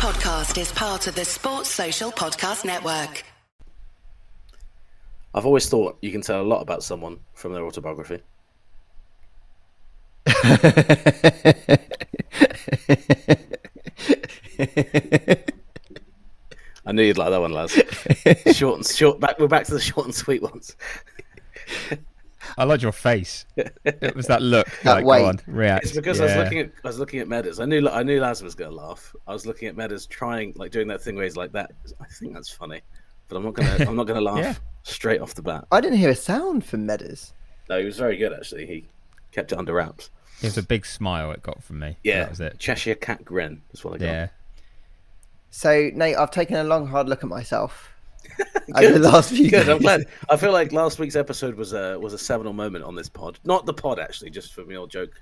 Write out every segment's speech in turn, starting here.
podcast is part of the Sports Social Podcast Network. I've always thought you can tell a lot about someone from their autobiography. I knew you'd like that one, lads. Short and short. Back, we're back to the short and sweet ones. I like your face. It was that look. That like, weight. go on, react. It's because I was looking at I was looking at Meadows. I knew I knew Laz was going to laugh. I was looking at Meadows trying like doing that thing where he's like that. I think that's funny, but I'm not gonna I'm not gonna laugh Yeah. straight off the bat. I didn't hear a sound from Meadows. No, he was very good actually. He kept it under wraps. It was a big smile it got from me. Yeah, that was it. Cheshire cat grin. That's what I got. Yeah, So, Nate, I've taken a long, hard look at myself the last Good. I'm glad. I feel like last week's episode was a was a seminal moment on this pod. Not the pod actually, just for me old joke,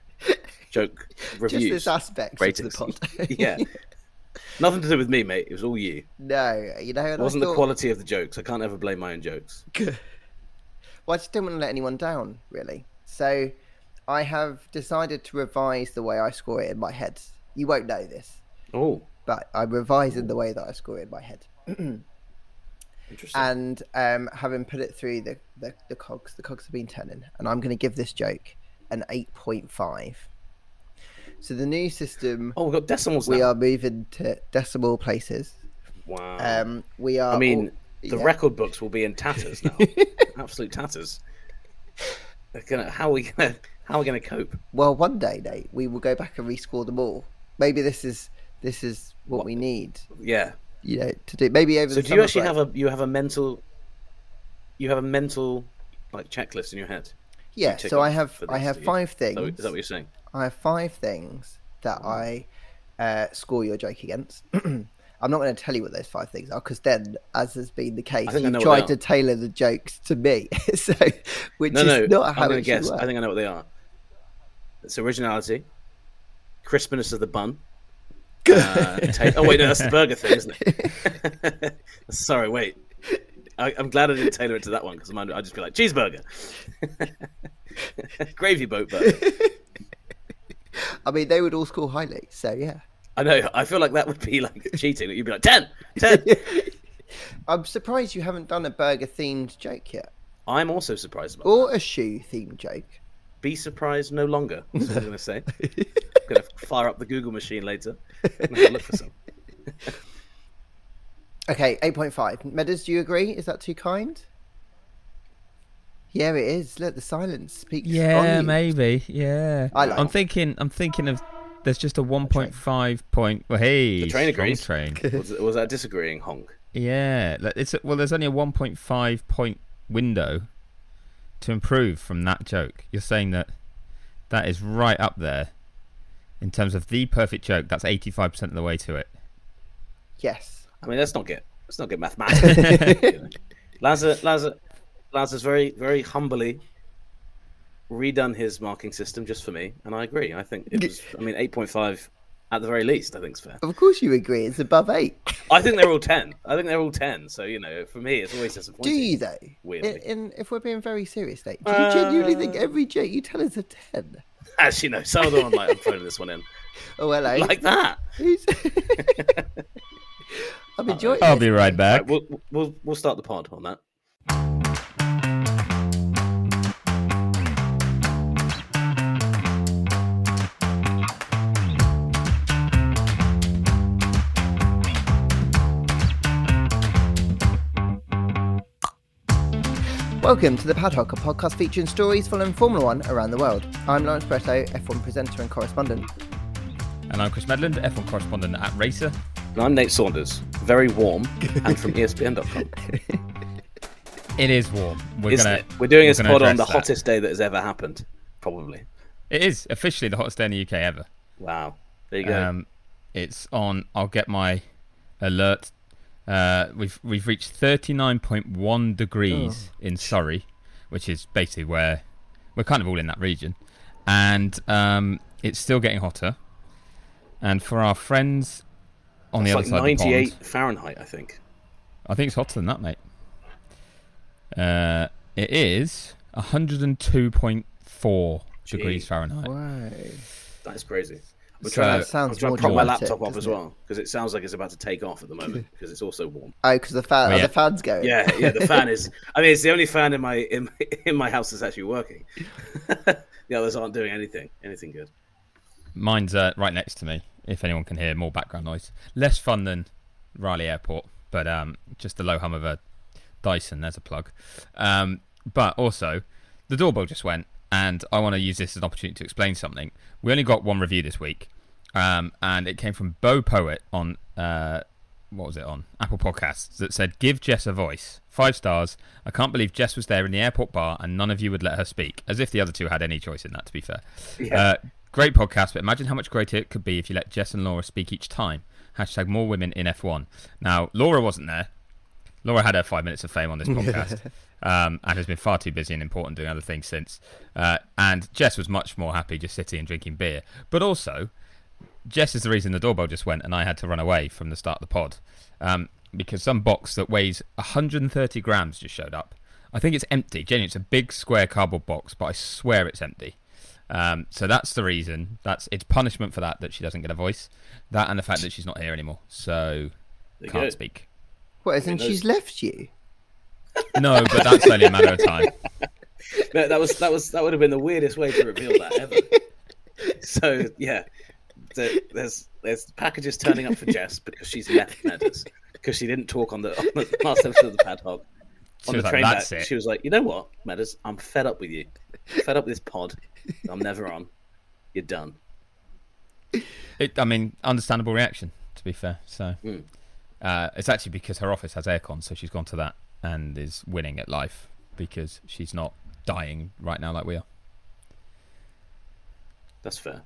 joke Just this aspect ratings. of the pod. yeah, nothing to do with me, mate. It was all you. no, you know, It wasn't I the quality of the jokes. I can't ever blame my own jokes. Good. Well, I just didn't want to let anyone down, really. So, I have decided to revise the way I score it in my head. You won't know this, Oh, but I'm revising the way that I score it in my head. interesting. and um, having put it through the, the, the cogs, the cogs have been turning, and I'm going to give this joke an 8.5. So the new system, oh, we've got decimals we now. are moving to decimal places. Wow. Um, we are. I mean, all- the yeah. record books will be in tatters now. Absolute tatters. Gonna, how are we gonna how are we gonna cope? Well, one day, Nate, we will go back and rescore them all. Maybe this is this is what, we need, Yeah. You know, to do. Maybe over So do you actually break. have a you have a mental you have a mental like checklist in your head? Yeah. tick So I have I have you? five Is things. that, what- is that what you're saying? I have five things that I uh, score your joke against. I'm not going to tell you what those five things are because then, as has been the case, I think I you tried to tailor the jokes to me. so, which No, is no. not I'm how gonna it guess. work. I think I know what they are. It's originality, crispness of the bun. Uh, ta- oh wait, no, that's the burger thing, isn't it? Sorry, wait. I, I'm glad I didn't tailor it to that one because I'd just be like cheeseburger, gravy boat burger. I mean, they would all score highly. So yeah, I know. I feel like that would be like cheating. You'd be like 10, 10. I'm surprised you haven't done a burger themed joke yet, I'm also surprised about. or a shoe themed joke. Be surprised no longer. That's what I'm going to say. I'm going to fire up the Google machine later. and look for some. Okay, eight point five. Meadows, do you agree? Is that too kind? Yeah, it is. Look, the silence speaks. yeah, volumes. maybe. Yeah, I like I'm thinking. I'm thinking of. There's just a 1.5 point. Well, hey, The train agrees. Train. Was, was that disagreeing honk? Yeah, like, it's well. There's only a 1.5 point window to improve from that joke. You're saying that that is right up there in terms of the perfect joke. That's 85% of the way to it. Yes. I mean, let's not get let's not get mathematical. Lazar, Lazar, Lazar's very very humbly redone his marking system just for me, and I agree. I think it was. I mean, eight point five at the very least. I think it's fair. Of course you agree. It's above eight. I think they're all ten. I think they're all ten. So you know, for me, it's always disappointing. Do disappointing. you though? Weirdly. In, in, if we're being very serious, Nate, do you genuinely think Uh, every joke you tell is a ten? Actually, no. Some of them I'm like, I'm phoning this one in Oh hello. like that. I'm enjoying. I'll this. be right back. Right, we'll we'll we'll start the pod on that. Welcome to the Padhoc, a podcast featuring stories following Formula One around the world. I'm Lawrence Barretto, F1 presenter and correspondent. And I'm Chris Medland, F1 correspondent at Racer. And I'm Nate Saunders, very warm, and from ESPN.com. It is warm. We're Isn't gonna, it? We're doing we're this gonna pod on the that. hottest day that has ever happened, probably. It is officially the hottest day in the UK ever. Wow. There you go. Um, it's on. I'll get my alert. Uh, we've we've reached 39.1 degrees in Surrey, which is basically where we're kind of all in that region, and um, it's still getting hotter. And for our friends on it's the like other side of the 98 pond, Fahrenheit, I think. I think it's hotter than that, mate. Uh, it is 102.4 degrees Fahrenheit. Wow. That is crazy. I'm So- trying, That to, sounds I'm trying more to prop my laptop up as well because it sounds like it's about to take off at the moment because it's also warm. Oh, because the fan, Oh, yeah. the fans going. Yeah, yeah. The fan is. I mean, it's the only fan in my in, in my house that's actually working. the others aren't doing anything anything good. Mine's uh, right next to me. If anyone can hear more background noise, less fun than Riley Airport, but um, just the low hum of a Dyson. There's a plug. Um, but also, the doorbell just went, and I want to use this as an opportunity to explain something. We only got one review this week, um, and it came from Bo Poet on uh, what was it on Apple Podcasts that said, "Give Jess a voice." Five stars. I can't believe Jess was there in the airport bar and none of you would let her speak, as if the other two had any choice in that. To be fair, uh, great podcast, but imagine how much greater it could be if you let Jess and Laura speak each time. Hashtag more women in F1. Now, Laura wasn't there. Laura had her five minutes of fame on this podcast um, and has been far too busy and important doing other things since. Uh, and Jess was much more happy just sitting and drinking beer. But also, Jess is the reason the doorbell just went and I had to run away from the start of the pod um, because some box that weighs 130 grams just showed up. I think it's empty. Genuinely, it's a big square cardboard box, but I swear it's empty. Um, so that's the reason. That's it's punishment for that that she doesn't get a voice. That and the fact that she's not here anymore, so you can't speak. What, as in mean, those- she's left you? No, but that's only a matter of time. No, that was that was that would have been the weirdest way to reveal that ever. so yeah, the, there's there's packages turning up for Jess because she's left Meadows because she didn't talk on the, on the last episode of the Padhoc. She On the like, train "That's back, it." she was like, "You know what, Meadows? I'm fed up with you. Fed up with this pod. I'm never on. You're done." It, I mean, understandable reaction. To be fair, so Mm. Uh, it's actually because her office has aircon, so she's gone to that and is winning at life because she's not dying right now like we are. That's fair.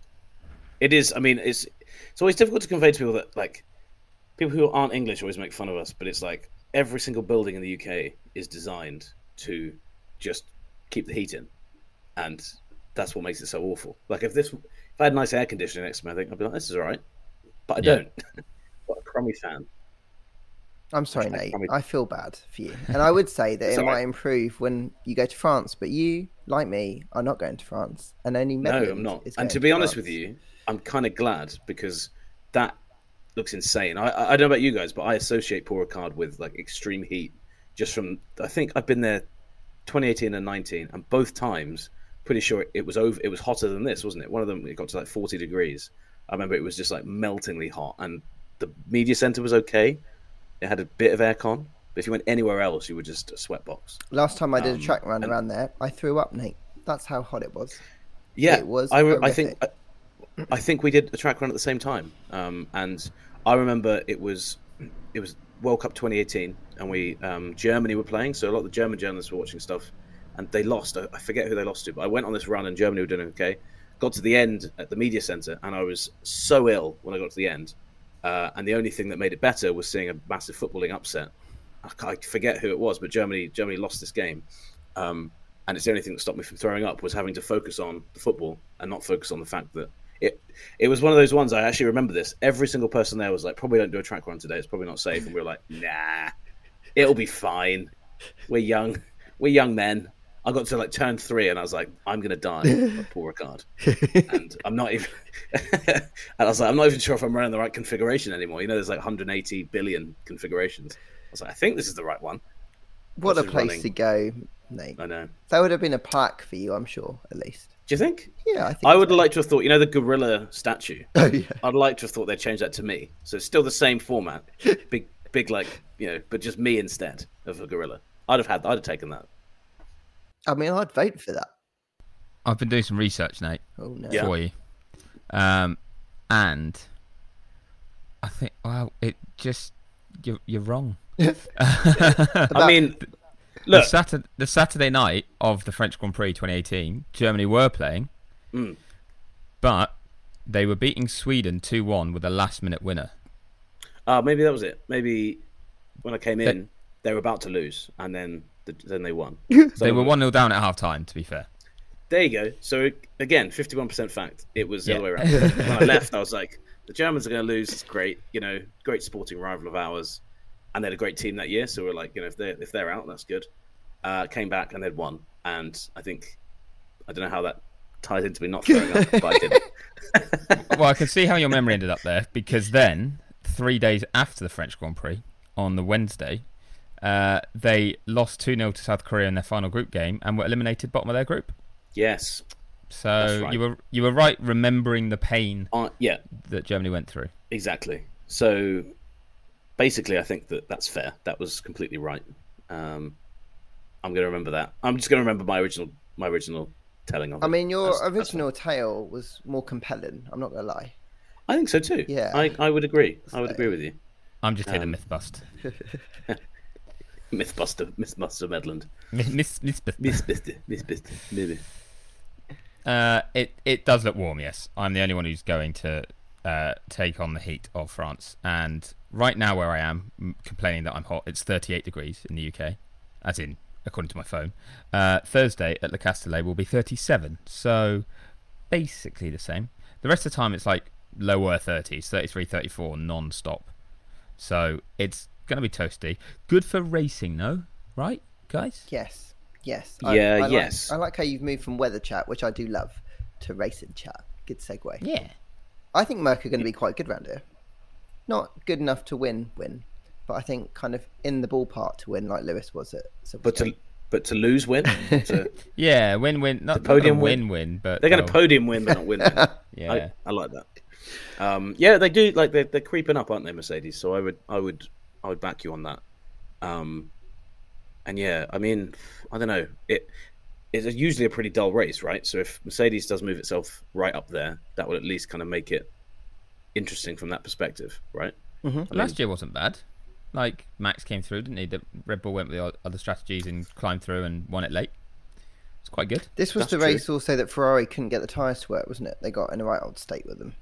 It is. I mean, it's it's always difficult to convey to people that like people who aren't English always make fun of us, but it's like every single building in the UK is designed to just keep the heat in, and that's what makes it so awful. Like if this, if I had nice air conditioning next to me, I think I'd be like, this is all right, but I Yeah. don't. what a crummy fan. I'm sorry, Nate. I feel bad for you. And I would say that it might improve when you go to France, but you, like me, are not going to France. And only No, I'm not. And to be honest France. with you, I'm kind of glad because that looks insane. I, I I don't know about you guys, but I associate Paul Ricard with like extreme heat. Just from I think I've been there 2018 and 19, and both times, pretty sure it was over. It was hotter than this, wasn't it? One of them it got to like 40 degrees. I remember it was just like meltingly hot, and the media center was okay. It had a bit of aircon, but if you went anywhere else, you were just a sweatbox. Last time I did Um, a track run around there, I threw up, Nate. That's how hot it was. Yeah, It was I, I think I. I think we did a track run at the same time, um, and I remember it was it was World Cup 2018, and we um, Germany were playing, so a lot of the German journalists were watching stuff, and they lost. I, I forget who they lost to, but I went on this run, and Germany were doing okay. Got to the end at the media center, and I was so ill when I got to the end, uh, and the only thing that made it better was seeing a massive footballing upset. I, I forget who it was, but Germany Germany lost this game. Um, and it's the only thing that stopped me from throwing up was having to focus on the football and not focus on the fact that it it was one of those ones I actually remember this. Every single person there was like, probably don't do a track run today. It's probably not safe. And we were like, nah, it'll be fine. We're young. We're young men. I got to like turn three and I was like, I'm gonna die. Like Paul Ricard. and I'm not even. and I was like, I'm not even sure if I'm running the right configuration anymore. You know, there's like 180 billion configurations. I was like, I think this is the right one. What a place running. to go, Nate. I know. That would have been a plaque for you, I'm sure, at least. Do you think? Yeah, I think. I would so. like to have thought, you know, the gorilla statue. Oh yeah. I'd like to have thought they'd change that to me. So it's still the same format, big, big, like you know, but just me instead of a gorilla. I'd have had, I'd have taken that. I mean, I'd vote for that. I've been doing some research, Nate, Oh no. Yeah. for you, um, and I think well, it just you're you're wrong. I mean, the look, Saturday, the Saturday night of the French Grand Prix 2018, Germany were playing, Mm. but they were beating Sweden 2-1 with a last-minute winner. uh, maybe that was it. Maybe when I came They- in, they were about to lose, and then the, then they won. They So- were 1-0 down at half-time, to be fair. There you go. So again, fifty-one percent fact. It was the Yeah. other way around. when I left, I was like, the Germans are going to lose. It's great, you know, great sporting rival of ours, and they had a great team that year. So we're like, you know, if they're if they're out, that's good. Uh, came back and they'd won, and I think I don't know how that ties into me not throwing up, but I did. well, I can see how your memory ended up there because then, three days after the French Grand Prix, on the Wednesday, uh, they lost 2 0 to South Korea in their final group game and were eliminated bottom of their group. Yes. So right. you were you were right remembering the pain Uh, yeah, that Germany went through. exactly. So basically, I think that that's fair. That was completely right. Um, I'm going to remember that. I'm just going to remember my original my original telling of it. I mean, your That's- that's original tale was more compelling. I'm not gonna lie. I think so too. Yeah. I, I would agree. I would agree with you. I'm just here to Um, myth bust. Mythbuster, Mythbuster Medland. Myth, myth, myth, Mythbuster, Mythbuster, maybe. Uh, it it does look warm. Yes, I'm the only one who's going to uh, take on the heat of France. And right now, where I am, m- complaining that I'm hot, it's 38 degrees in the UK, as in according to my phone. Uh, Thursday at Le Castellet will be 37, so basically the same. The rest of the time, it's like lower 30s, 33, 34 non-stop. So it's going to be toasty. Good for racing, though, right, guys? Yes, yes. Yeah, like- yes. I like how you've moved from weather chat, which I do love, to racing chat. Good segue. Yeah. I think Merc are going to be quite good round here. Not good enough to win, win, but I think kind of in the ballpark to win, like Lewis was at. But to but to lose win, to, Yeah, win-win. Not podium not win. win-win, but they're going to they'll- podium win but not win. win. Yeah. I, I like that. Um, yeah, they do. Like they're, they're creeping up, aren't they, Mercedes? So I would, I would, I would back you on that. Um, and yeah, I mean, I don't know. It it's usually a pretty dull race, right? So if Mercedes does move itself right up there, that would at least kind of make it interesting from that perspective, right? Last year wasn't bad. Like Max came through, didn't he? The Red Bull went with the other strategies and climbed through and won it late. It's quite good. This was That's the true. race also that Ferrari couldn't get the tyres to work, wasn't it? They got in a right old state with them.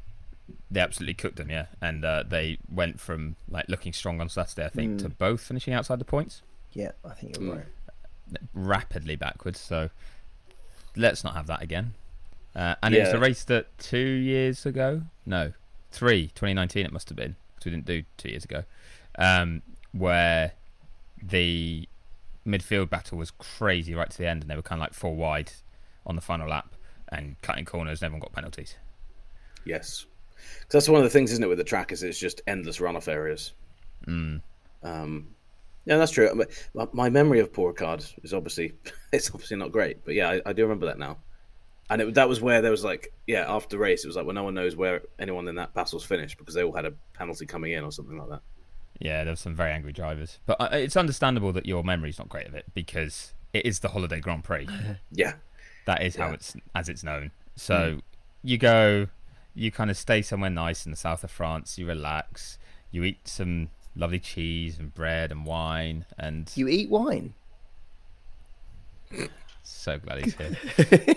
They absolutely cooked them, yeah. And uh, they went from like looking strong on Saturday, I think, to both finishing outside the points Yeah, I think you're Mm. right. rapidly backwards. So let's not have that again. Uh, and it was a race that two years ago, no, three, 2019 it must have been, because we didn't do two years ago, um, where the midfield battle was crazy right to the end, and they were kind of like four wide on the final lap and cutting corners, and everyone got penalties. Yes, 'Cause that's one of the things, isn't it, with the track? Is it's just endless runoff areas. Mm. Um, yeah, that's true. My, my memory of Paul Ricard is obviously it's obviously not great, but yeah, I, I do remember that now. And it, that was where there was like, yeah, after the race, it was like, well, no one knows where anyone in that battle's finished because they all had a penalty coming in or something like that. Yeah, there were some very angry drivers, but uh, it's understandable that your memory's not great of it because it is the Holiday Grand Prix. Yeah, That is how Yeah. it's as it's known. So you go, you kind of stay somewhere nice in the south of France. You relax. You eat some lovely cheese and bread and wine, and You eat wine. so glad he's here.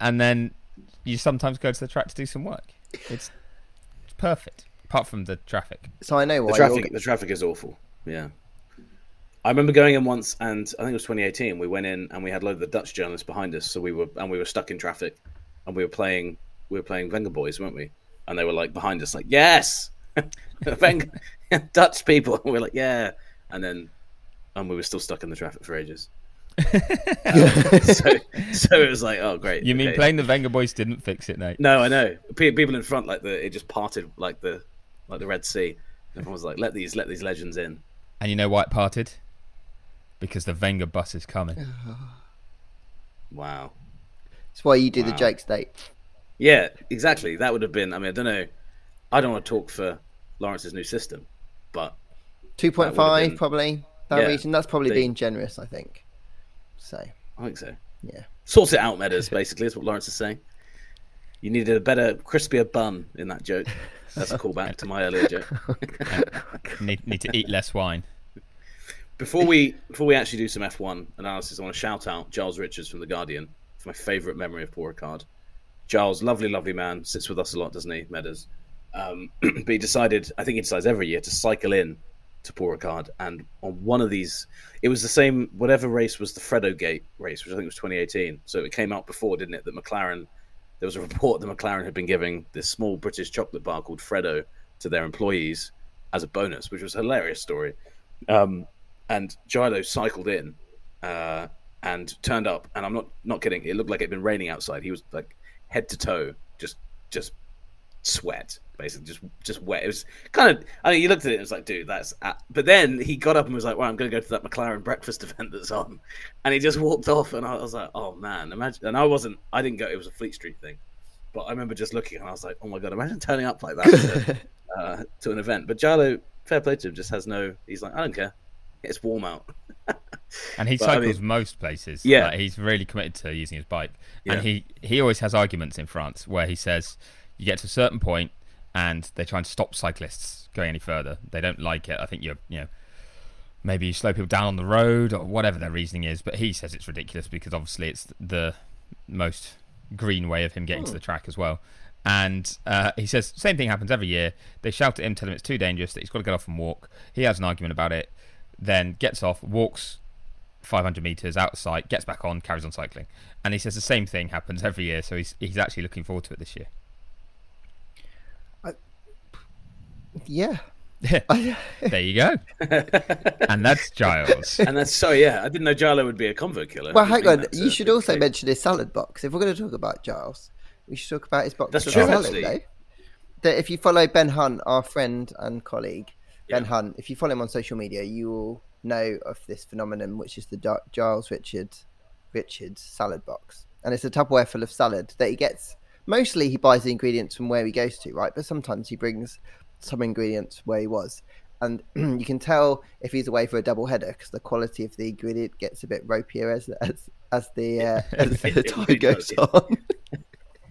And then you sometimes go to the track to do some work. It's, it's perfect, apart from the traffic. So I know the why traffic you're. the traffic is awful. Yeah, I remember going in once, and I think it was 2018. We went in and we had a load of the Dutch journalists behind us, so we were and we were stuck in traffic, and we were playing we were playing Vengaboys, weren't we? And they were like behind us, like yes, Venga, Dutch people. And we are like yeah, and then and we were still stuck in the traffic for ages. Um, so, so it was like, oh great. You mean okay. playing the Venga Boys didn't fix it, Nate? No, I know. Pe- People in front, like the it just parted like the like the Red Sea. Everyone was like, let these let these legends in. And you know why it parted? Because the Venga bus is coming. Wow. That's why you do the Wow. Jake state. Yeah, exactly. That would have been. I mean, I don't know. I don't want to talk for Lawrence's new system, but Two point That would have five been- probably. That Yeah, region. That's probably they- being generous, I think. So I think so. yeah. Sorts it out, Meadows. Basically, is what Lawrence is saying. You needed a better, crispier bun in that joke. That's a callback to my earlier joke. need, need to eat less wine. Before we before we actually do some F1 analysis, I want to shout out Giles Richards from the Guardian for my favourite memory of Paul Ricard. Giles, lovely, lovely man, sits with us a lot, doesn't he, Meadows? Um, but he decided, I think he decides every year to cycle in to Paul Ricard, and on one of these, it was the same. Whatever race was the Fredo Gate race, which I think was 2018. So it came out before, didn't it? That McLaren, there was a report that McLaren had been giving this small British chocolate bar called Fredo to their employees as a bonus, which was a hilarious story. Um, and Gilo cycled in uh, and turned up, and I'm not not kidding. It looked like it'd been raining outside. He was like head to toe, just just sweat, basically just just wet. It was kind of. I mean, you looked at it, it was like, dude, that's. At... But then he got up and was like, well, I'm going to go to that McLaren breakfast event that's on, and he just walked off, and I was like, oh man, imagine. And I wasn't. I didn't go. It was a Fleet Street thing, but I remember just looking, and I was like, oh my god, imagine turning up like that to, uh, to an event. But Gilo, fair play to him, just has no. He's like, I don't care. It's warm out. And he But, I cycles mean- most places. Yeah. Like, he's really committed to using his bike, and he he always has arguments in France where he says you get to a certain point and they try and stop cyclists going any further. They don't like it. I think you're you know maybe you slow people down on the road or whatever their reasoning is. But he says it's ridiculous because obviously it's the most green way of him getting to the track as well. And uh, he says same thing happens every year. They shout at him, tell him it's too dangerous, that he's got to get off and walk. He has an argument about it, then gets off, walks 500 meters out of sight, gets back on, carries on cycling. And he says the same thing happens every year, so he's he's actually looking forward to it this year. Yeah. there you go. and that's Giles. and that's so yeah. I didn't know Gilo would be a convert killer. Well, hang on. Uh, you should also case. mention his salad box. If we're going to talk about Giles, we should talk about his box That's of true, salad. actually. Though. That if you follow Ben Hunt, our friend and colleague, Ben Yeah. Hunt, if you follow him on social media, you will know of this phenomenon, which is the Gi- Giles Richard Richards salad box, and it's a Tupperware full of salad that he gets. Mostly, he buys the ingredients from where he goes to, right? But sometimes he brings some ingredients where he was, and you can tell if he's away for a double header because the quality of the ingredient gets a bit ropier as as as the uh, as the It time really goes does, on.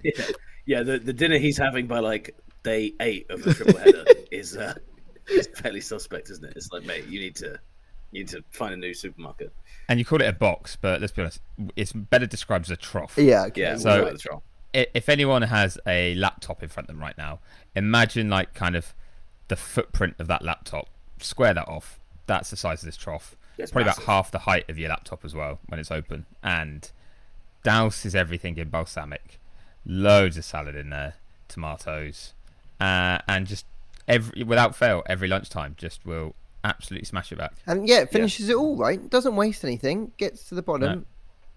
Yeah, yeah. The, the dinner he's having by like day eight of the triple header is uh, is fairly suspect, isn't it? It's like, mate, you need to you need to find a new supermarket. And you call it a box, but let's be honest, it's better described as a trough. yeah, okay. Yeah, So- so that's wrong. if anyone has a laptop in front of them right now, imagine like kind of the footprint of that laptop. Square that off. That's the size of this trough. It's Probably massive. about half the height of your laptop as well when it's open. And douses everything in balsamic. Loads of salad in there, tomatoes, uh, and just every without fail every lunchtime just will absolutely smash it back. and yeah, it finishes it all right. Doesn't waste anything. Gets to the bottom.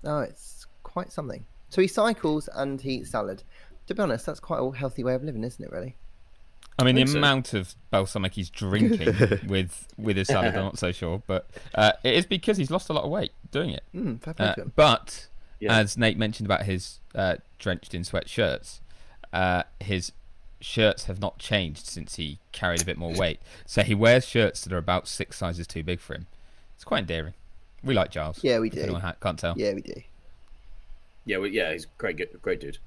Oh, it's quite something. So he cycles and he eats salad. To be honest, that's quite a healthy way of living, isn't it? Really. I mean, the so. amount of balsamic he's drinking with with his salad, I'm not so sure, but uh, it is because he's lost a lot of weight doing it. Mm, fair Uh, but Yeah. as Nate mentioned about his uh, drenched in sweat shirts, uh, his shirts have not changed since he carried a bit more weight. So he wears shirts that are about six sizes too big for him. It's quite endearing. We like Giles. Yeah, we do. anyone ha- can't tell. Yeah, we do. Yeah, well, yeah, he's a great, good- great dude.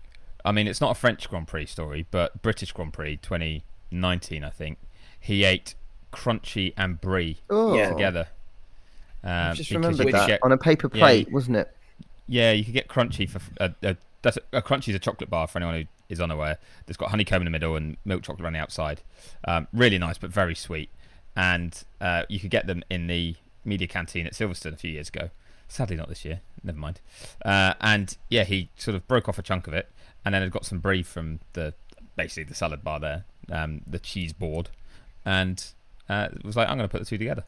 I mean, it's not a French Grand Prix story, but British Grand Prix 2019, I think. He ate Crunchie and brie Oh, together. Um, I just because you remembered that get- on a paper plate, you- wasn't it? Yeah, you could get Crunchie for a, a, that's a, a Crunchie is a chocolate bar for anyone who is unaware. It's got honeycomb in the middle and milk chocolate on the outside. Um, really nice, but very sweet. And uh, you could get them in the media canteen at Silverstone a few years ago. Sadly, not this year. Never mind. Uh, and yeah, he sort of broke off a chunk of it, and then had got some brie from the basically the salad bar there, um, the cheese board, and uh, was like, I'm going to put the two together.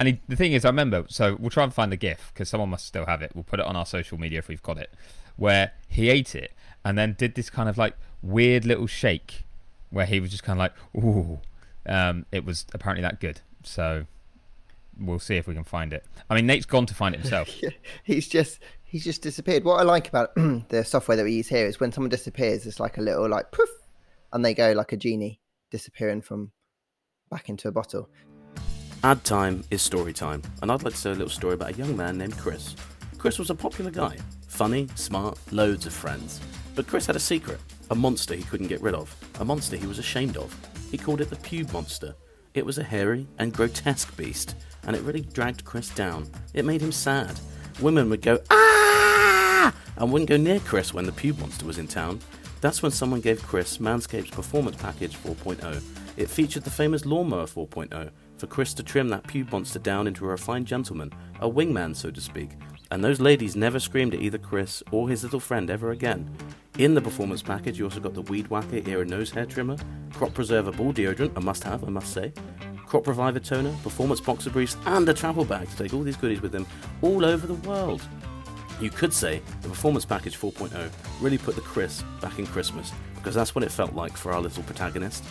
And he, the thing is, I remember, so we'll try and find the GIF because someone must still have it. We'll put it on our social media if we've got it, where he ate it and then did this kind of like weird little shake where he was just kind of like, ooh. Um, it was apparently that good. So we'll see if we can find it. I mean, Nate's gone to find it himself. he's just he's just disappeared. What I like about the software that we use here is when someone disappears, it's like a little like poof, and they go like a genie disappearing from back into a bottle. Ad time is story time, and I'd like to tell a little story about a young man named Chris. Chris was a popular guy, funny, smart, loads of friends. But Chris had a secret, a monster he couldn't get rid of, a monster he was ashamed of. He called it the pube monster. It was a hairy and grotesque beast, and it really dragged Chris down. It made him sad. Women would go, ah! and wouldn't go near Chris when the pube monster was in town. That's when someone gave Chris Manscaped's Performance Package 4.0. It featured the famous Lawnmower 4.0 for Chris to trim that pube monster down into a refined gentleman, a wingman, so to speak. And those ladies never screamed at either Chris or his little friend ever again. In the performance package, you also got the Weed Whacker ear and nose hair trimmer, Crop Preserver ball deodorant, a must have, I must say, Crop Reviver toner, performance boxer briefs, and a travel bag to take all these goodies with them all over the world. You could say the Performance Package 4.0 really put the Chris back in Christmas because that's what it felt like for our little protagonist.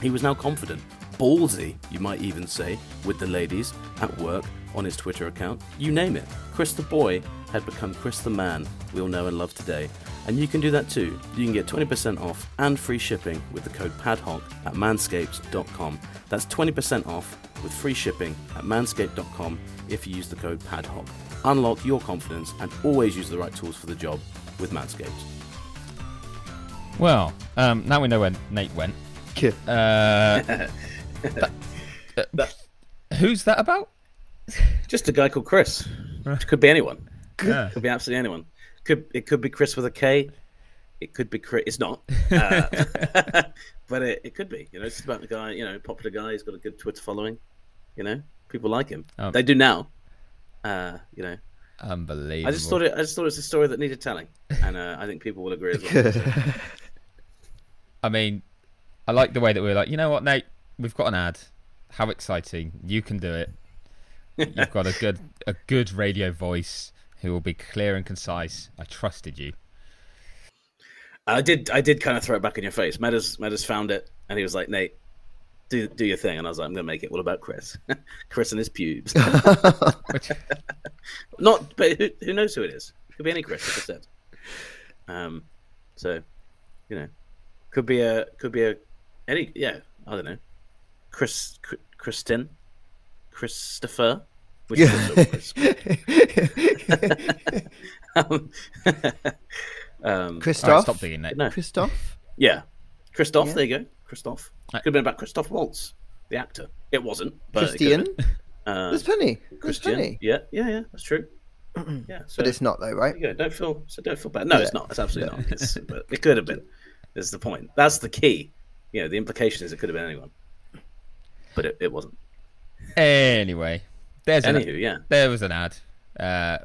He was now confident, ballsy, you might even say, with the ladies, at work, on his Twitter account, you name it. Chris the boy had become Chris the man we all know and love today. And you can do that too. You can get 20% off and free shipping with the code PADHOC at manscaped.com. That's 20% off with free shipping at manscaped.com if you use the code PADHOC. Unlock your confidence and always use the right tools for the job with Manscaped. Well, um, now we know where Nate went. Uh, that- uh, who's that about? Just a guy called Chris. It could be anyone. Yeah. Could be absolutely anyone. Could it could be Chris with a K. It could be Chris. It's not, uh, but it, it could be. You know, it's about the guy. You know, popular guy. He's got a good Twitter following. You know, people like him. Oh. They do now. Uh, you know, Unbelievable. I just thought it. I just thought it was a story that needed telling, and uh, I think people will agree as well. I mean, I like the way that we're like, you know what, Nate? We've got an ad. How exciting! You can do it. You've got a good a good radio voice who will be clear and concise. I trusted you. I did. I did kind of throw it back in your face. Meadows Meadows found it, and he was like, "Nate, do do your thing." And I was like, "I'm going to make it all about Chris, Chris and his pubes." Not, but who, who knows who it is? Could be any Chris, like I said. Um, so, you know, could be a could be a any yeah. I don't know, Chris, Chris Kristen, Christopher. Which is also um, um, Christoph. right, stop digging, Nate. no, Christoph. yeah, Christoph. Yeah. There you go, Christoph. Right. Could have been about Christoph Waltz, the actor. It wasn't. But Christian. have been. Uh, There's plenty. There's Christian. plenty. Yeah, yeah, yeah. That's true. Yeah, so But it's not though, right? there you go. Don't feel so. Don't feel bad. No, it's not. It's absolutely not. It's, but it could have been. Is the point? That's the key. You know, the implication is it could have been anyone, but it, it wasn't. Anyway, there's an, Anywho, yeah. there was an ad uh,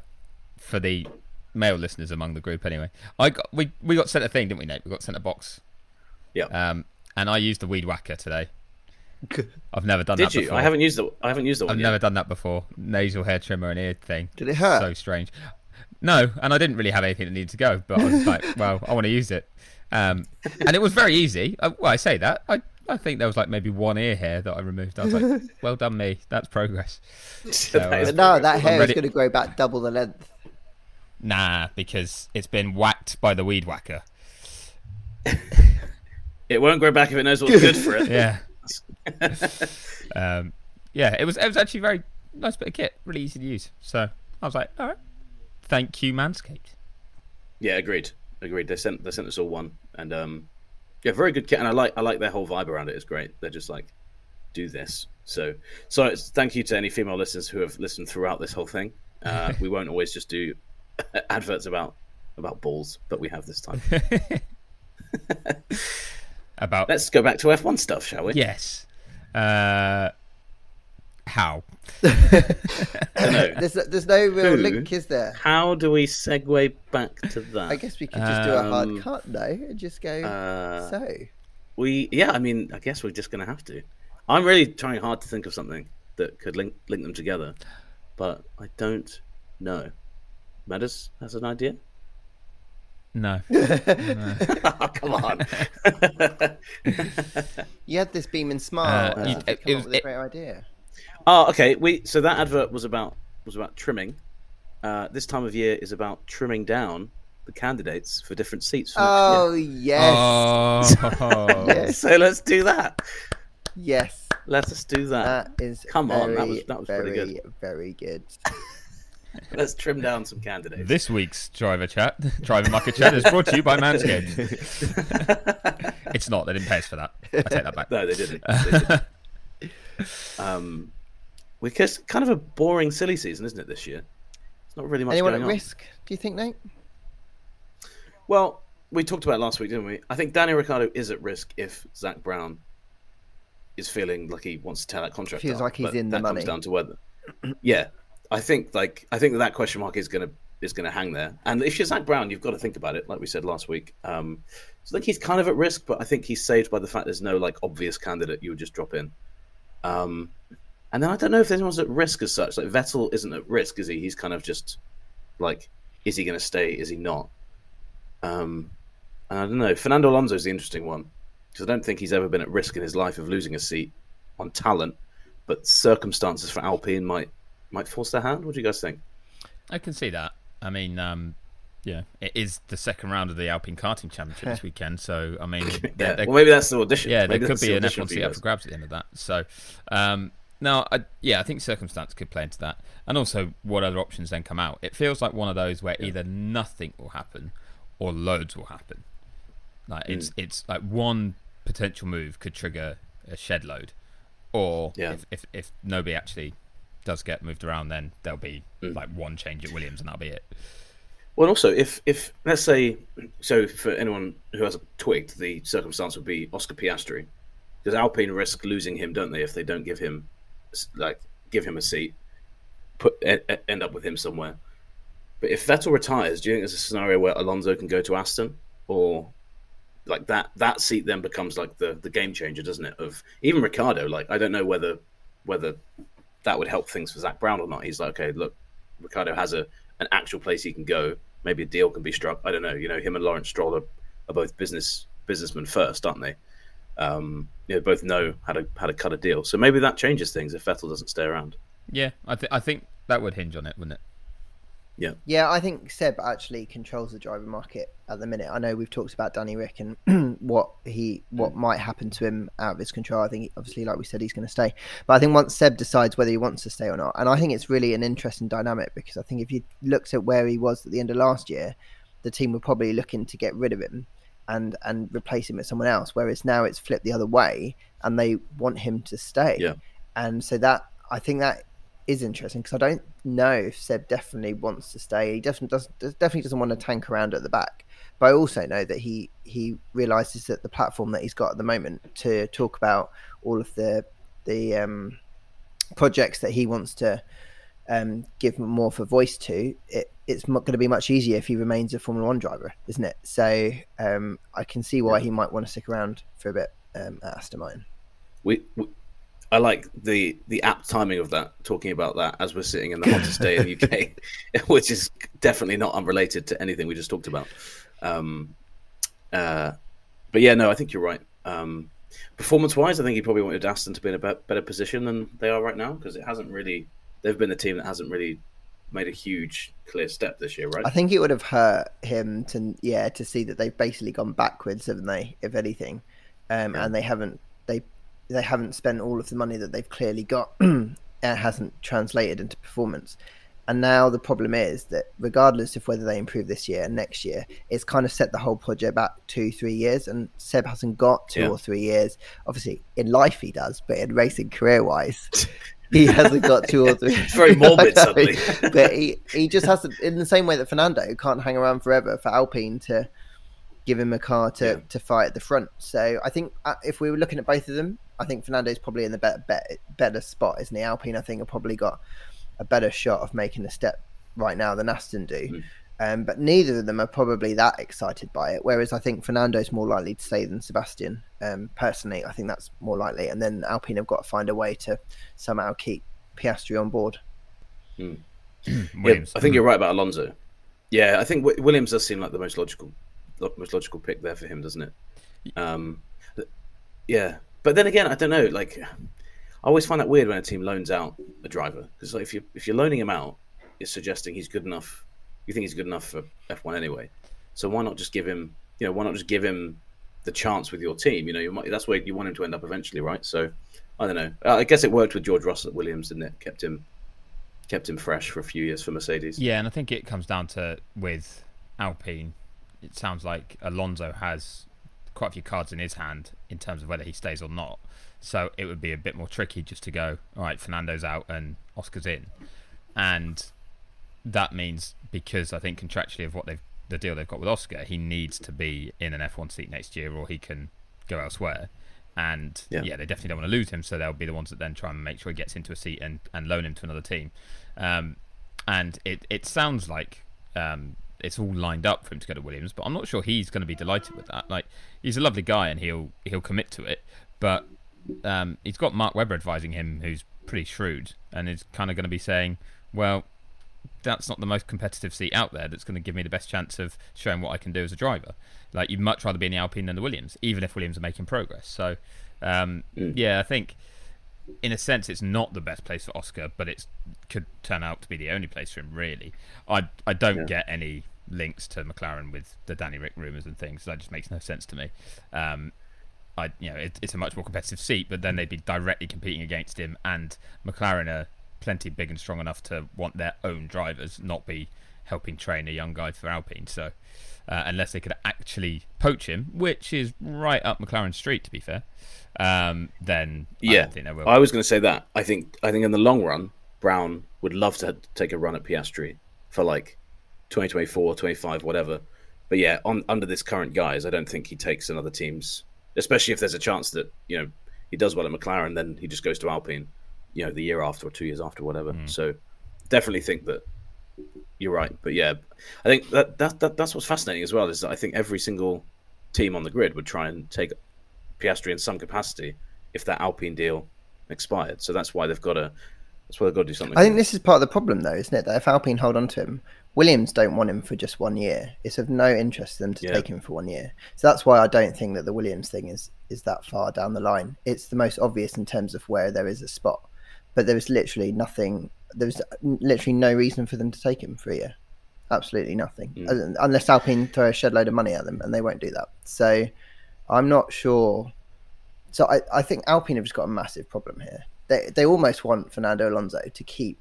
for the male listeners among the group. Anyway, I got we we got sent a thing, didn't we, Nate? We got sent a box. Yeah. Um, and I used the weed whacker today. I've never done Did that Did you? before. I haven't used the. I haven't used the one I've yet. never done that before. Nasal hair trimmer and ear thing. Did it hurt? So strange. No, and I didn't really have anything that needed to go, but I was like, well, I want to use it. Um, and it was very easy. Uh, well, I say that. I, I think there was like maybe one ear hair that I removed. I was like, well done, me. That's progress. So, That uh, is But no, that hair is going to grow back double the length. Nah, because it's been whacked by the weed whacker. It won't grow back if it knows what's good for it. Yeah. um, yeah, it was it was actually very nice bit of kit, really easy to use. So I was like, all right, thank you, Manscaped. Yeah, agreed. Agreed. They sent they sent us all one, and um, yeah, very good kit. And I like I like their whole vibe around it. It's great. They're just like, do this. So so it's, thank you to any female listeners who have listened throughout this whole thing. Uh, we won't always just do adverts about about balls, but we have this time. About Let's go back to F1 stuff, shall we? yes, uh, how? No. There's there's no real Who? link, is there? How do we segue back to that? I guess we could just do a hard Um, cut, no, and just go. Uh, so, We yeah, I mean, I guess we're just gonna have to. I'm really trying hard to think of something that could link link them together, but I don't know. Meadows has an idea. No. oh, come on. you had this beam and smile, Uh, and you- you it- come it up was- with a great idea. Oh, okay. We so that advert was about was about trimming. Uh, this time of year is about trimming down the candidates for different seats. For next Oh yes, Oh, yes, So let's do that. yes. Let us do that. That is Come on, that was- that was very, pretty good. very good. Let's trim down some candidates. this week's driver chat, driver market chat, is brought to you by Manscaped. it's not. They didn't pay us for that. I take that back. No, they didn't. They didn't. um, because kind of a boring, silly season, isn't it? This year, it's not really much Anyone at going on. risk? Do you think, Nate? Well, we talked about last week, didn't we? I think Daniel Ricciardo is at risk if Zak Brown is feeling like he wants to tear that contract. Feels up, like he's in the that money. comes down to whether. Yeah, I think like I think that, that question mark is gonna is gonna hang there. And if you're Zak Brown, you've got to think about it, like we said last week. Um, so I think he's kind of at risk, but I think he's saved by the fact there's no like obvious candidate you would just drop in. Um, and then I don't know if anyone's at risk as such. Like Vettel isn't at risk, is he? He's kind of just like, is he going to stay? Is he not? Um, I don't know. Fernando Alonso is the interesting one because I don't think he's ever been at risk in his life of losing a seat on talent, but circumstances for Alpine might might force their hand. What do you guys think? I can see that. I mean, um, yeah, it is the second round of the Alpine Karting Championship this weekend, so I mean, Yeah. there- there- Well, maybe that's the audition. yeah, there could be the an audition F1 seat up for grabs at the end of that. So, um, no, I, yeah, I think circumstance could play into that, and also what other options then come out. It feels like one of those where either nothing will happen or loads will happen. Like it's Mm. it's like one potential move could trigger a shed load, or Yeah. if, if if nobody actually does get moved around, then there'll be Mm. like one change at Williams, and that'll be it. Well, also, if if let's say, so for anyone who hasn't twigged, the circumstance would be Oscar Piastri, because Alpine risk losing him, don't they? If they don't give him, like, give him a seat, put end up with him somewhere. But if Vettel retires, do you think there's a scenario where Alonso can go to Aston, or like that that seat then becomes like the the game changer, doesn't it? Of even Ricciardo, like I don't know whether whether that would help things for Zak Brown or not. He's like, okay, look, Ricciardo has a an actual place he can go. Maybe a deal can be struck. I don't know. You know, him and Lawrence Stroll are, are both business businessmen first, aren't they? Um, you know, both know how to how to cut a deal. So maybe that changes things if Vettel doesn't stay around. Yeah, I think I think that would hinge on it, wouldn't it? Yeah, Yeah, I think Seb actually controls the driver market at the minute. I know we've talked about Danny Ric and what he what mm. might happen to him out of his control. I think obviously, like we said, he's going to stay. But I think once Seb decides whether he wants to stay or not, and I think it's really an interesting dynamic because I think if you looked at where he was at the end of last year, the team were probably looking to get rid of him and and replace him with someone else. Whereas now it's flipped the other way, and they want him to stay. Yeah. And so that I think that is interesting because I don't know if Seb definitely wants to stay. He definitely doesn't definitely doesn't want to tank around at the back. But I also know that he he realizes that the platform that he's got at the moment to talk about all of the the um, projects that he wants to um, give more a voice to, it, it's not going to be much easier if he remains a Formula One driver, isn't it? So um, I can see why he might want to stick around for a bit um, at Aston Martin. we, we I like the the apt timing of that. Talking about that as we're sitting in the hottest day in the UK, which is definitely not unrelated to anything we just talked about. Um, uh, but yeah, no, I think you're right. Um, performance wise, I think he probably wanted Aston to be in a be- better position than they are right now because it hasn't really. They've been the team that hasn't really made a huge clear step this year, right? I think it would have hurt him to yeah to see that they've basically gone backwards, haven't they? If anything, um, Yeah. and they haven't they they haven't spent all of the money that they've clearly got. it hasn't translated into performance. And now the problem is that regardless of whether they improve this year and next year, it's kind of set the whole project back two, three years. And Seb hasn't got two Yeah. or three years. Obviously, in life he does, but in racing career wise, he hasn't got two or three. It's very morbid know, suddenly. but he, he just has to, in the same way that Fernando can't hang around forever for Alpine to give him a car to, Yeah. to fight at the front. So I think uh, if we were looking at both of them, I think Fernando's probably in the better, better, better spot, isn't he? Alpine, I think, have probably got a better shot of making a step right now than Aston do. Mm. Um, but neither of them are probably that excited by it. Whereas I think Fernando's more likely to stay than Sebastian. Um, personally, I think that's more likely. And then Alpine have got to find a way to somehow keep Piastri on board. Williams. Yeah, I think you're right about Alonso. Yeah, I think w- Williams does seem like the most logical, lo- most logical pick there for him, doesn't it? Um, th- yeah, but then again, I don't know. Like, I always find that weird when a team loans out a driver because like, if you if you're loaning him out, it's suggesting he's good enough. You think he's good enough for F1 anyway. So why not just give him? You know, why not just give him the chance with your team? You know, you might, that's where you want him to end up eventually, right? So I don't know. Uh, I guess it worked with George Russell at Williams, didn't it? Kept him kept him fresh for a few years for Mercedes. Yeah, and I think it comes down to with Alpine. It sounds like Alonso has quite a few cards in his hand in terms of whether he stays or not. So it would be a bit more tricky just to go, all right, Fernando's out and Oscar's in, and that means because I think contractually of what they've the deal they've got with Oscar, he needs to be in an F1 seat next year, or he can go elsewhere. And Yeah. yeah. they definitely don't want to lose him, so they'll be the ones that then try and make sure he gets into a seat and, and loan him to another team. Um, and it, it sounds like um, it's all lined up for him to go to Williams, but I'm not sure he's going to be delighted with that. Like he's a lovely guy and he'll he'll commit to it, but um, he's got Mark Webber advising him, who's pretty shrewd, and is kind of going to be saying, well, that's not the most competitive seat out there that's going to give me the best chance of showing what I can do as a driver. Like you'd much rather be in the Alpine than the Williams, even if Williams are making progress. So, um, mm. yeah, I think in a sense it's not the best place for Oscar, but it could turn out to be the only place for him. Really, I I don't yeah. get any links to McLaren with the Danny Ric rumours and things. That just makes no sense to me. Um, I you know it, it's a much more competitive seat, but then they'd be directly competing against him, and McLaren are plenty big and strong enough to want their own drivers, not be helping train a young guy for Alpine. So uh, unless they could actually poach him, which is right up McLaren Street, to be fair, um, then yeah, I, I was going to say that. I think I think in the long run, Brown would love to take a run at Piastri for like 2024, 25, whatever. But yeah, on under this current guise, I don't think he takes another team's, especially if there's a chance that you know he does well at McLaren, then he just goes to Alpine, you know, the year after or two years after, whatever. Mm. So definitely think that you're right. But yeah, I think that, that, that that's what's fascinating as well is that I think every single team on the grid would try and take Piastri in some capacity if that Alpine deal expired. So that's why they've got to that's why they've got to do something. I think this is part of the problem, though, isn't it? That if Alpine hold on to him, Williams don't want him for just one year. It's of no interest to them to yeah. take him for one year. So that's why I don't think that the Williams thing is is that far down the line. It's the most obvious in terms of where there is a spot, but there was literally nothing. There was literally no reason for them to take him for a year. Absolutely nothing, mm. unless Alpine throw a shed load of money at them, and they won't do that. So I'm not sure. So I, I think Alpine have just got a massive problem here. They they almost want Fernando Alonso to keep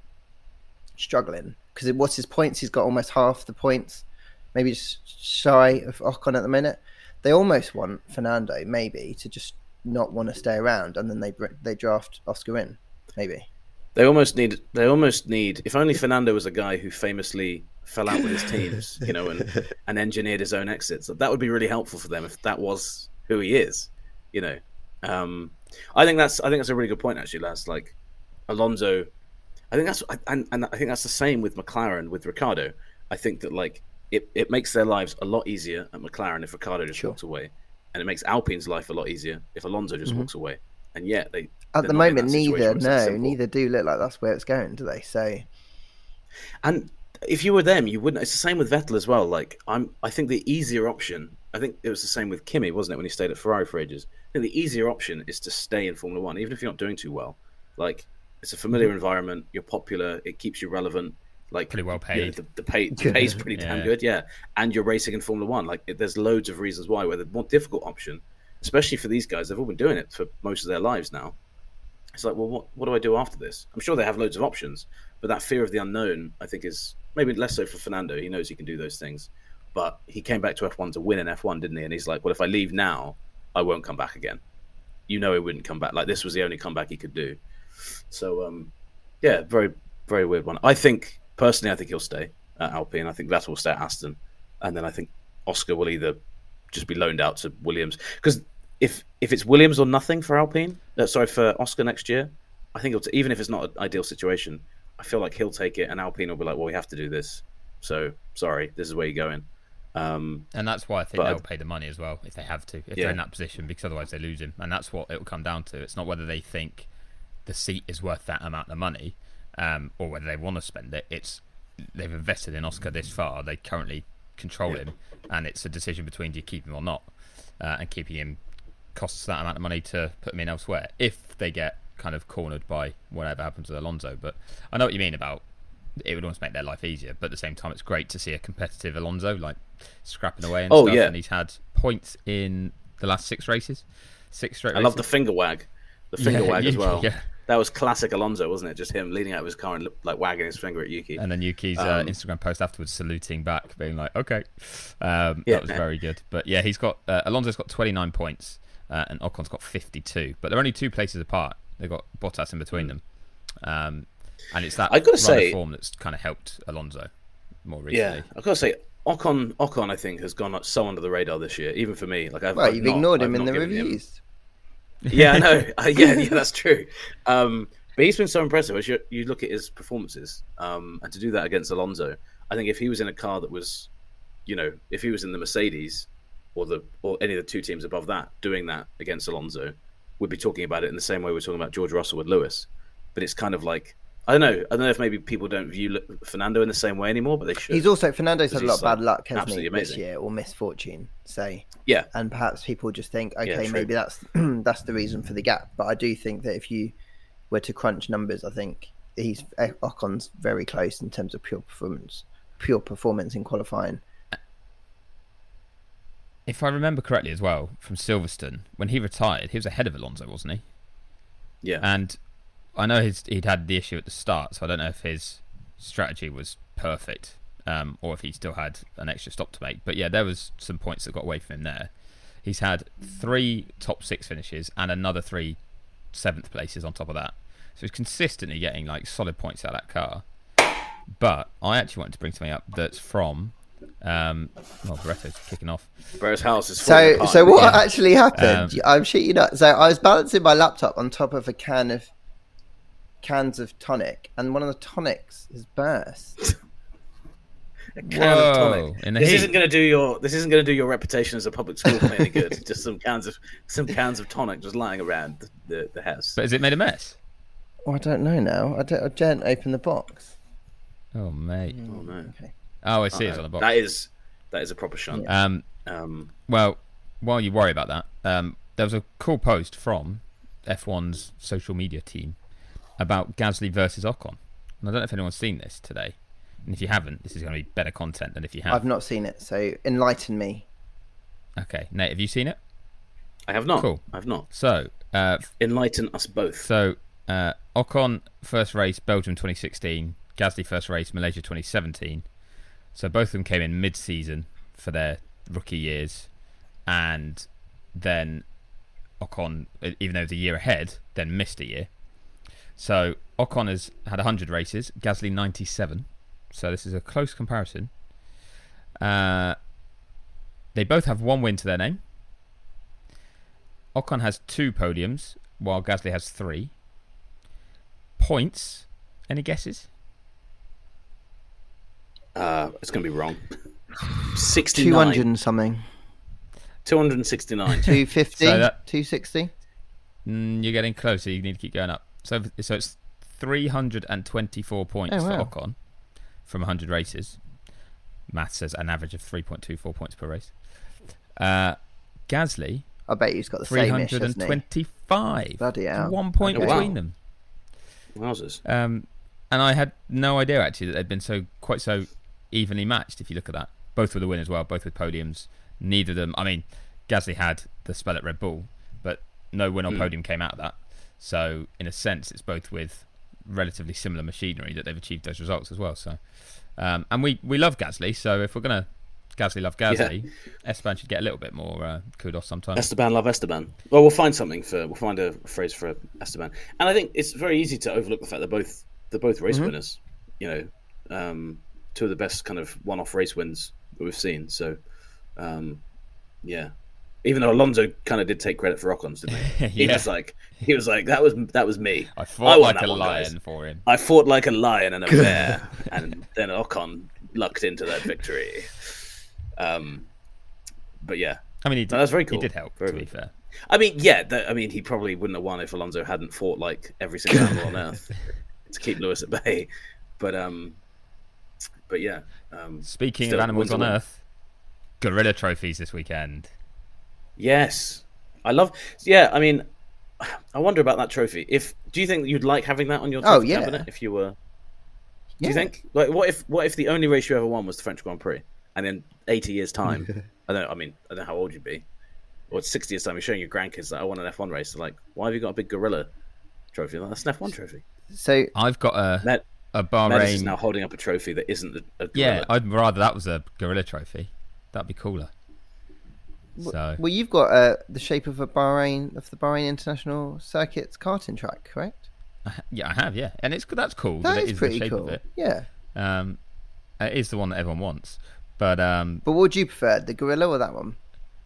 struggling because what's his points? He's got almost half the points, maybe just shy of Ocon at the minute. They almost want Fernando maybe to just not want to stay around, and then they they draft Oscar in, maybe. They almost need. They almost need. If only Fernando was a guy who famously fell out with his teams, you know, and and engineered his own exits. That would be really helpful for them if that was who he is, you know. Um, I think that's I think that's a really good point actually, Laz. Like Alonso, I think that's and, and I think that's the same with McLaren with Ricciardo. I think that like it, it makes their lives a lot easier at McLaren if Ricciardo just sure. walks away, and it makes Alpine's life a lot easier if Alonso just mm-hmm. walks away. And yet they at the moment neither no neither do look like that's where it's going, do they? So and if you were them, you wouldn't. It's the same with Vettel as well. Like I'm, I think the easier option. I think it was the same with Kimi, wasn't it, when he stayed at Ferrari for ages? I think the easier option is to stay in Formula One, even if you're not doing too well. Like it's a familiar mm-hmm. environment. You're popular. It keeps you relevant. Like pretty well paid. You know, the, the pay the pay's pretty yeah. damn good. Yeah, and you're racing in Formula One. Like it, there's loads of reasons why. Where the more difficult option, especially for these guys, they've all been doing it for most of their lives now. It's like, well, what what do I do after this? I'm sure they have loads of options, but that fear of the unknown, I think, is maybe less so for Fernando. He knows he can do those things, but he came back to F1 to win an F1, didn't he? And he's like, well, if I leave now, I won't come back again. You know, he wouldn't come back. Like this was the only comeback he could do. So, um, yeah, very very weird one. I think personally, I think he'll stay at Alpine. I think Vettel will stay at Aston, and then I think Oscar will either just be loaned out to Williams because if if it's Williams or nothing for Alpine, uh, sorry for Oscar next year, I think t- even if it's not an ideal situation, I feel like he'll take it, and Alpine will be like, "Well, we have to do this, so sorry, this is where you're going." Um, and that's why I think they'll pay the money as well if they have to, if yeah. they're in that position, because otherwise they lose him, and that's what it will come down to. It's not whether they think the seat is worth that amount of money, um, or whether they want to spend it. It's they've invested in Oscar this far. They currently control yeah. him, and it's a decision between do you keep him or not. Uh, and keeping him costs that amount of money to put him in elsewhere if they get kind of cornered by whatever happens to Alonso. But I know what you mean about it would almost make their life easier. But at the same time, it's great to see a competitive Alonso like scrapping away and oh, stuff. Yeah. And he's had points in the last six races, six straight. I love the finger wag, the finger yeah, wag as well. Yeah. That was classic Alonso, wasn't it? Just him leaning out of his car and like wagging his finger at Yuki. And then Yuki's uh, um, uh, Instagram post afterwards saluting back, being like, "Okay." Um, yeah. That was very good. But yeah, he's got uh, Alonso's got 29 points, uh, and Ocon's got 52. But they're only two places apart. They've got Bottas in between mm. them. Um, and it's that I gotta say, form that's kind of helped Alonso more recently. Yeah, I've got to say, Ocon, Ocon, I think has gone so under the radar this year, even for me. Like, I've, well, I've you've not, ignored I've him in the reviews. Him... Yeah, I know. uh, yeah, yeah, that's true. Um, but he's been so impressive. As you, you look at his performances, um, and to do that against Alonso, I think if he was in a car that was, you know, if he was in the Mercedes or the or any of the two teams above that doing that against Alonso, we'd be talking about it in the same way we're talking about George Russell with Lewis. But it's kind of like I don't know. I don't know if maybe people don't view Fernando in the same way anymore, but they should. He's also Fernando's had a lot of bad uh, luck, hasn't he, this year, or misfortune, say. yeah, And perhaps people just think, okay, true. maybe that's that's the reason for the gap. But I do think that if you were to crunch numbers, I think he's Ocon's very close in terms of pure performance, pure performance in qualifying. If I remember correctly as well, from Silverstone, when he retired, he was ahead of Alonso, wasn't he? yeah. And I know his, he'd had the issue at the start, so I don't know if his strategy was perfect um, or if he still had an extra stop to make. But yeah, there was some points that got away from him there. He's had three top six finishes and another three seventh places on top of that. So he's consistently getting like solid points out of that car. But I actually wanted to bring something up that's from. Um, well, Barretto's kicking off. Whereas House is So, apart. so what Yeah. actually happened? Um, I'm shit you not. So I was balancing my laptop on top of a can of cans of tonic, and one of the tonics has burst. A can of tonic. Whoa, This heat. isn't going to do your this isn't going to do your reputation as a public school any good. just some cans of some cans of tonic just lying around the, the, the house. But has it made a mess? Oh, I don't know now. I don't. I didn't open the box. Oh, mate. oh no, Okay. Oh, I see it's on the box. that is that is a proper shunt. Um, Um, well, while you worry about that, um, there was a cool post from F1's social media team about Gasly versus Ocon. And I don't know if anyone's seen this today. And if you haven't, this is going to be better content than if you have. I've not seen it, so enlighten me. Okay, Nate, have you seen it? I have not. Cool. I've not. So, uh, Enlighten us both. so uh, Ocon first race Belgium 2016, Gasly first race Malaysia 2017. So both of them came in mid-season for their rookie years, and then Ocon, even though a year ahead, then missed a year. So Ocon has had 100 races, Gasly 97. So this is a close comparison. Uh, they both have one win to their name. Ocon has two podiums, while Gasly has three. Points. Any guesses? Uh, it's going to be wrong. Two 69. hundred and something. 269. Two fifty. So that- Two sixty. Mm, you're getting closer. You need to keep going up. So, so it's 324 points Oh, wow. for Ocon from 100 races. Math says an average of 3.24 points per race. Uh, Gasly, I bet he's got the same ish, 325. Bloody hell. One point Okay. between Wow. them. Wowzers. Um, and I had no idea actually that they'd been so quite so evenly matched. If you look at that, both with a win as well, both with podiums. Neither of them. I mean, Gasly had the spell at Red Bull, but no win or Hmm. podium came out of that. So in a sense, it's both with relatively similar machinery that they've achieved those results as well. So, um, and we we love Gasly. So if we're gonna Gasly love Gasly, Esteban should get a little bit more uh, kudos sometimes. Esteban love Esteban. Well, we'll find something for we'll find a phrase for Esteban, and I think it's very easy to overlook the fact they're both they're both race winners. You know, um, two of the best kind of one-off race wins we've seen. So, um, yeah. Even though Alonso kind of did take credit for Ocon's, didn't he? He was like, he was like, that was that was me. I fought won like a one, lion guys. for him. I fought like a lion and a bear, and then Ocon lucked into that victory. Um, but yeah, I mean, he did, No, that's very cool. He did help, Very to be fair. I mean, yeah, that, I mean, he probably wouldn't have won if Alonso hadn't fought like every single animal on earth to keep Lewis at bay. But um, but yeah, um, Speaking Still, of animals on. Earth, gorilla trophies this weekend. yes, I love. Yeah, I mean, I wonder about that trophy. If do you think you'd like having that on your Oh, trophy yeah. cabinet if you were? Do Yeah. you think like what if what if the only race you ever won was the French Grand Prix, and then eighty years' time, I don't. I mean, I don't know how old you'd be, or sixty years' time, you're showing your grandkids that I won an F one race. They're like, why have you got a big gorilla trophy? Like, That's an F one trophy. So I've got a Med- a Meadows is now holding up a trophy that isn't a, a Yeah. I'd rather that was a gorilla trophy. That'd be cooler. So well, you've got uh, the shape of a Bahrain of the Bahrain International Circuit's karting track, correct? I yeah, I have. Yeah, and it's that's cool. That it is is pretty the shape cool. of it. Yeah. Um, it is the one that everyone wants. But um, But what would you prefer, the gorilla or that one?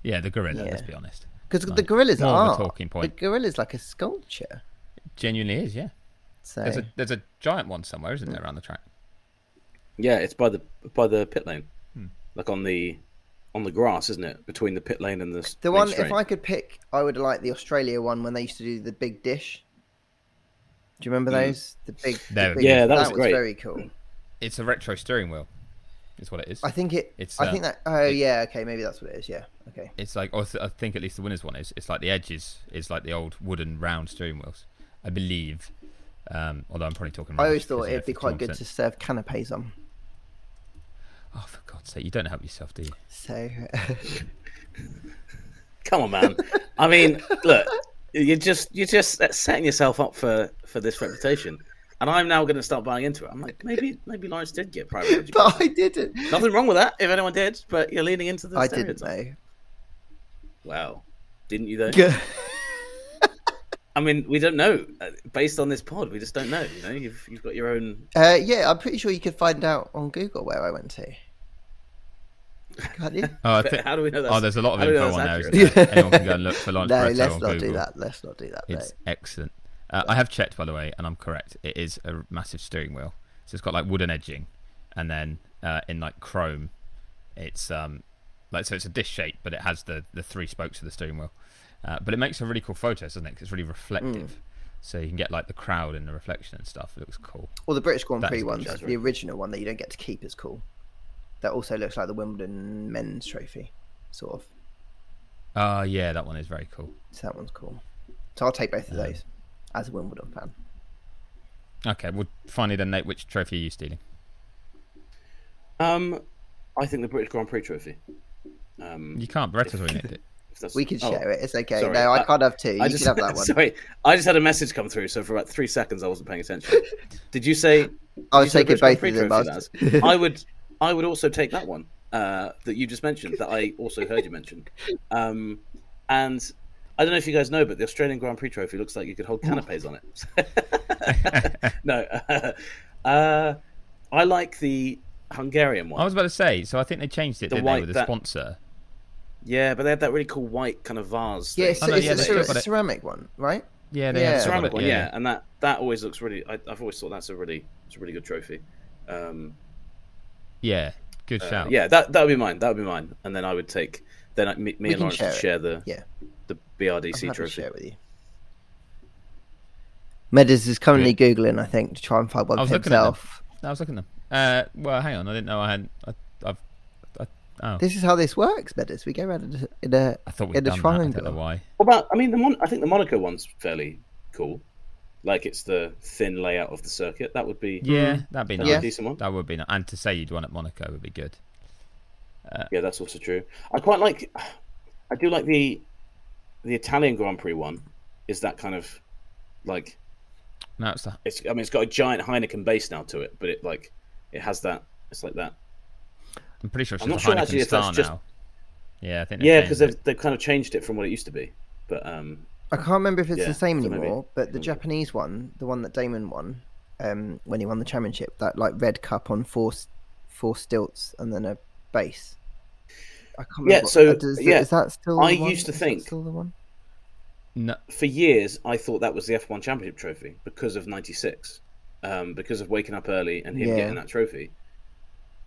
yeah, the gorilla. Let's be honest. Because Like, the gorilla's more of a talking point. The gorilla's like a sculpture. Genuinely is. Yeah. So There's a there's a giant one somewhere, isn't there, around the track? Yeah, it's by the by the pit lane, Hmm. like on the on the grass, isn't it? Between the pit lane and the the one, straight. if I could pick, I would like the Australia one when they used to do the big dish. Do you remember those? The big, the big- Yeah, that was great. very cool. It's a retro steering wheel. Is what it is. I think it. It's, I uh, think that. Oh yeah, okay, maybe that's what it is. Yeah, okay. It's like, or th- I think at least the winners one is. It's like the edges is like the old wooden round steering wheels, I believe. Um, although I'm probably talking. I always thought it'd be quite good to serve canapes on. Oh, for God's sake! You don't help yourself, do you? So Come on, man. I mean, look, you're just you're just setting yourself up for for this reputation, and I'm now going to start buying into it. I'm like, maybe maybe Lawrence did get private education. but I didn't. Nothing wrong with that if anyone did, but you're leaning into the I didn't stereotype. know. Wow, didn't you though? Yeah. I mean, we don't know. Uh, Based on this pod, we just don't know. You know, you've you've got your own. Uh, yeah, I'm pretty sure you could find out on Google where I went to. Can't you? Oh, I think. how do we know that's? Oh, there's a lot of how do we know info on that's there. accurate? Isn't there? Anyone can go and look for Lawrence no, Barretto let's on not Google. do that. Let's not do that. It's no. excellent. Uh, I have checked, by the way, and I'm correct. It is a massive steering wheel. So it's got like wooden edging, and then uh, in like chrome, it's um like so it's a disc shape, but it has the the three spokes of the steering wheel. Uh, but it makes a really cool photo, doesn't it? 'Cause it's really reflective. So you can get like the crowd and the reflection and stuff. It looks cool. Well, the British Grand Prix one, that's the very original one that you don't get to keep is cool. That also looks like the Wimbledon men's trophy, sort of. Oh yeah, that one is very cool. So that one's cool. So I'll take both of those as a Wimbledon fan. Okay, well finally then, Nate, which trophy are you stealing? Um, I think the British Grand Prix trophy. Um, You can't. Barretto's already nicked it. If that's- We can oh, share it. It's okay. sorry. No, I I- can't have two. You I just can have that one. sorry. I just had a message come through, so for about three seconds I wasn't paying attention. Did you say? I did was you taking both of them. Prix I trophy, was- Laz? I would. I would also take that one uh, that you just mentioned. That I also heard you mention. Um, and I don't know if you guys know, but the Australian Grand Prix trophy looks like you could hold canapes on it. no, uh, I like the Hungarian one. I was about to say. So I think they changed it The didn't white- they, with the that- sponsor. Yeah, but they had that really cool white kind of vase. Yeah, thing. it's, Oh, no, it's yeah, a they cer- got it. ceramic one, right? Yeah, they Yeah. have ceramic one, yeah, and that that always looks really. I, I've always thought that's a really, it's a really good trophy. Um, Yeah, good uh, shout. yeah, that that would be mine. That would be mine, and then I would take. Then I, me, me and can Lawrence share would it. share the Yeah. the I'm BRDC happy to trophy. share it with you. Medes is currently googling, I think, to try and find one I was for looking at them. himself. I was looking at them. Uh, well, hang on. I didn't know I had. I, oh, This is how this works, Medes. We go around in a, in a, I thought we'd in a done that. I don't know triangle. why. What about? I mean, the Mon- I think the Monaco one's fairly cool. Like it's the thin layout of the circuit. That would be Yeah, hmm. that'd be that nice. be Yeah. a decent one. That would be nice. And to say you'd won at Monaco would be good. Uh, yeah, that's also true. I quite like. I do like the the Italian Grand Prix one. Is that kind of like No, it's the, it's? I mean, it's got a giant Heineken base now to it, but it like it has that. It's like that. I'm pretty sure it's I'm not a sure actually if that's Star just- now. Yeah, I think. Yeah, because they've they've kind of changed it from what it used to be. But um, I can't remember if it's Yeah, the same so maybe- anymore, but the maybe. Japanese one, the one that Damon won, um, when he won the championship, that like red cup on four four stilts and then a base. I can't Yeah, remember. so, does, yeah, is that still? I the one? used to Is think- still the one. No, for years I thought that was the F1 Championship trophy because of '96, um, because of waking up early and him Yeah. getting that trophy.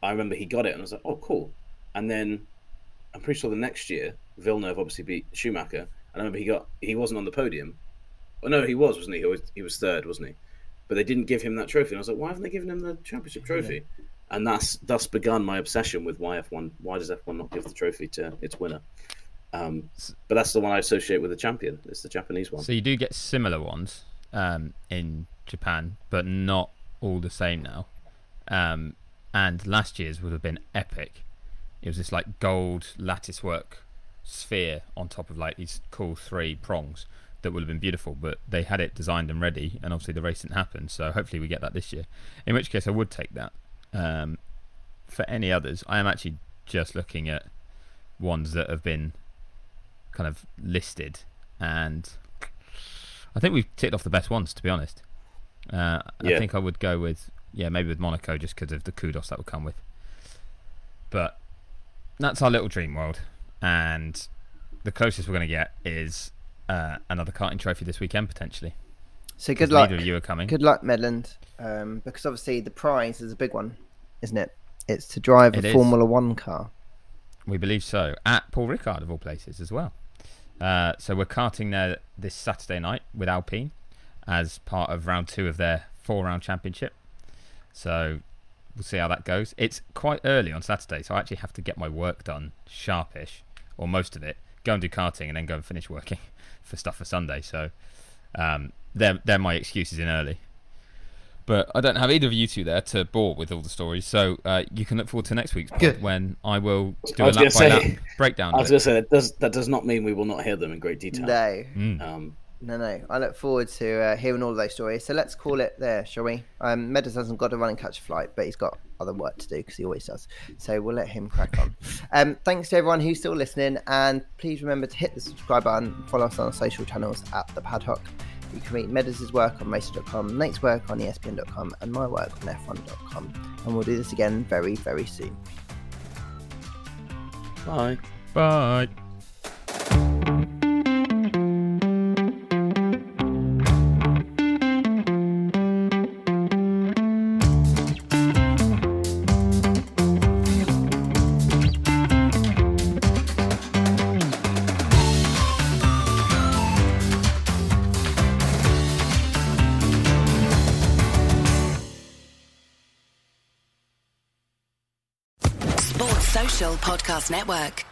I remember he got it and I was like, oh, cool. And then I'm pretty sure the next year Villeneuve obviously beat Schumacher, and I remember he got he wasn't on the podium. Oh no, he was, wasn't he? He was, he was third, wasn't he? But they didn't give him that trophy, and I was like, why haven't they given him the championship trophy? And that's thus begun my obsession with why F1. Why does F1 not give the trophy to its winner? Um, but that's the one I associate with the champion. It's the Japanese one. So you do get similar ones um, in Japan, but not all the same now. Um, and last year's would have been epic. It was this like gold lattice work sphere on top of like these cool three prongs that would have been beautiful, but they had it designed and ready, and obviously the race didn't happen. So hopefully we get that this year. In which case, I would take that. Um, for any others, I am actually just looking at ones that have been kind of listed, and I think we've ticked off the best ones, to be honest. Uh, I think I would go with yeah, maybe with Monaco just because of the kudos that would come with. But that's our little dream world, and the closest we're going to get is uh, another karting trophy this weekend potentially. So good luck. Neither of you are coming. Good luck, Medland. Um, because obviously the prize is a big one, isn't it? It's to drive It a is. Formula One car. We believe so. At Paul Ricard, of all places, as well. Uh, so we're karting there this Saturday night with Alpine. as part of round two of their four round championship. So we'll see how that goes. It's quite early on Saturday, so I actually have to get my work done sharpish, or most of it. Go and do karting, and then go and finish working for stuff for Sunday. So um, they're they're my excuses in early. But I don't have either of you two there to bore with all the stories, so uh, you can look forward to next week's pod Good. when I will do I a was lap by gonna lap breakdown. I was going to say that does that does not mean we will not hear them in great detail. No, Mm. Um, no, no. I look forward to uh, hearing all of those stories. So let's call it there, shall we? Um, Meadows hasn't got to run and catch a flight, but he's got other work to do because he always does. So we'll let him crack on. um, thanks to everyone who's still listening, and please remember to hit the subscribe button. Follow us on our social channels at the Paddock. You can read Meadows' work on Racer.com, Nate's work on ESPN.com, and my work on F1.com. And we'll do this again very, very soon. bye. Bye. Network.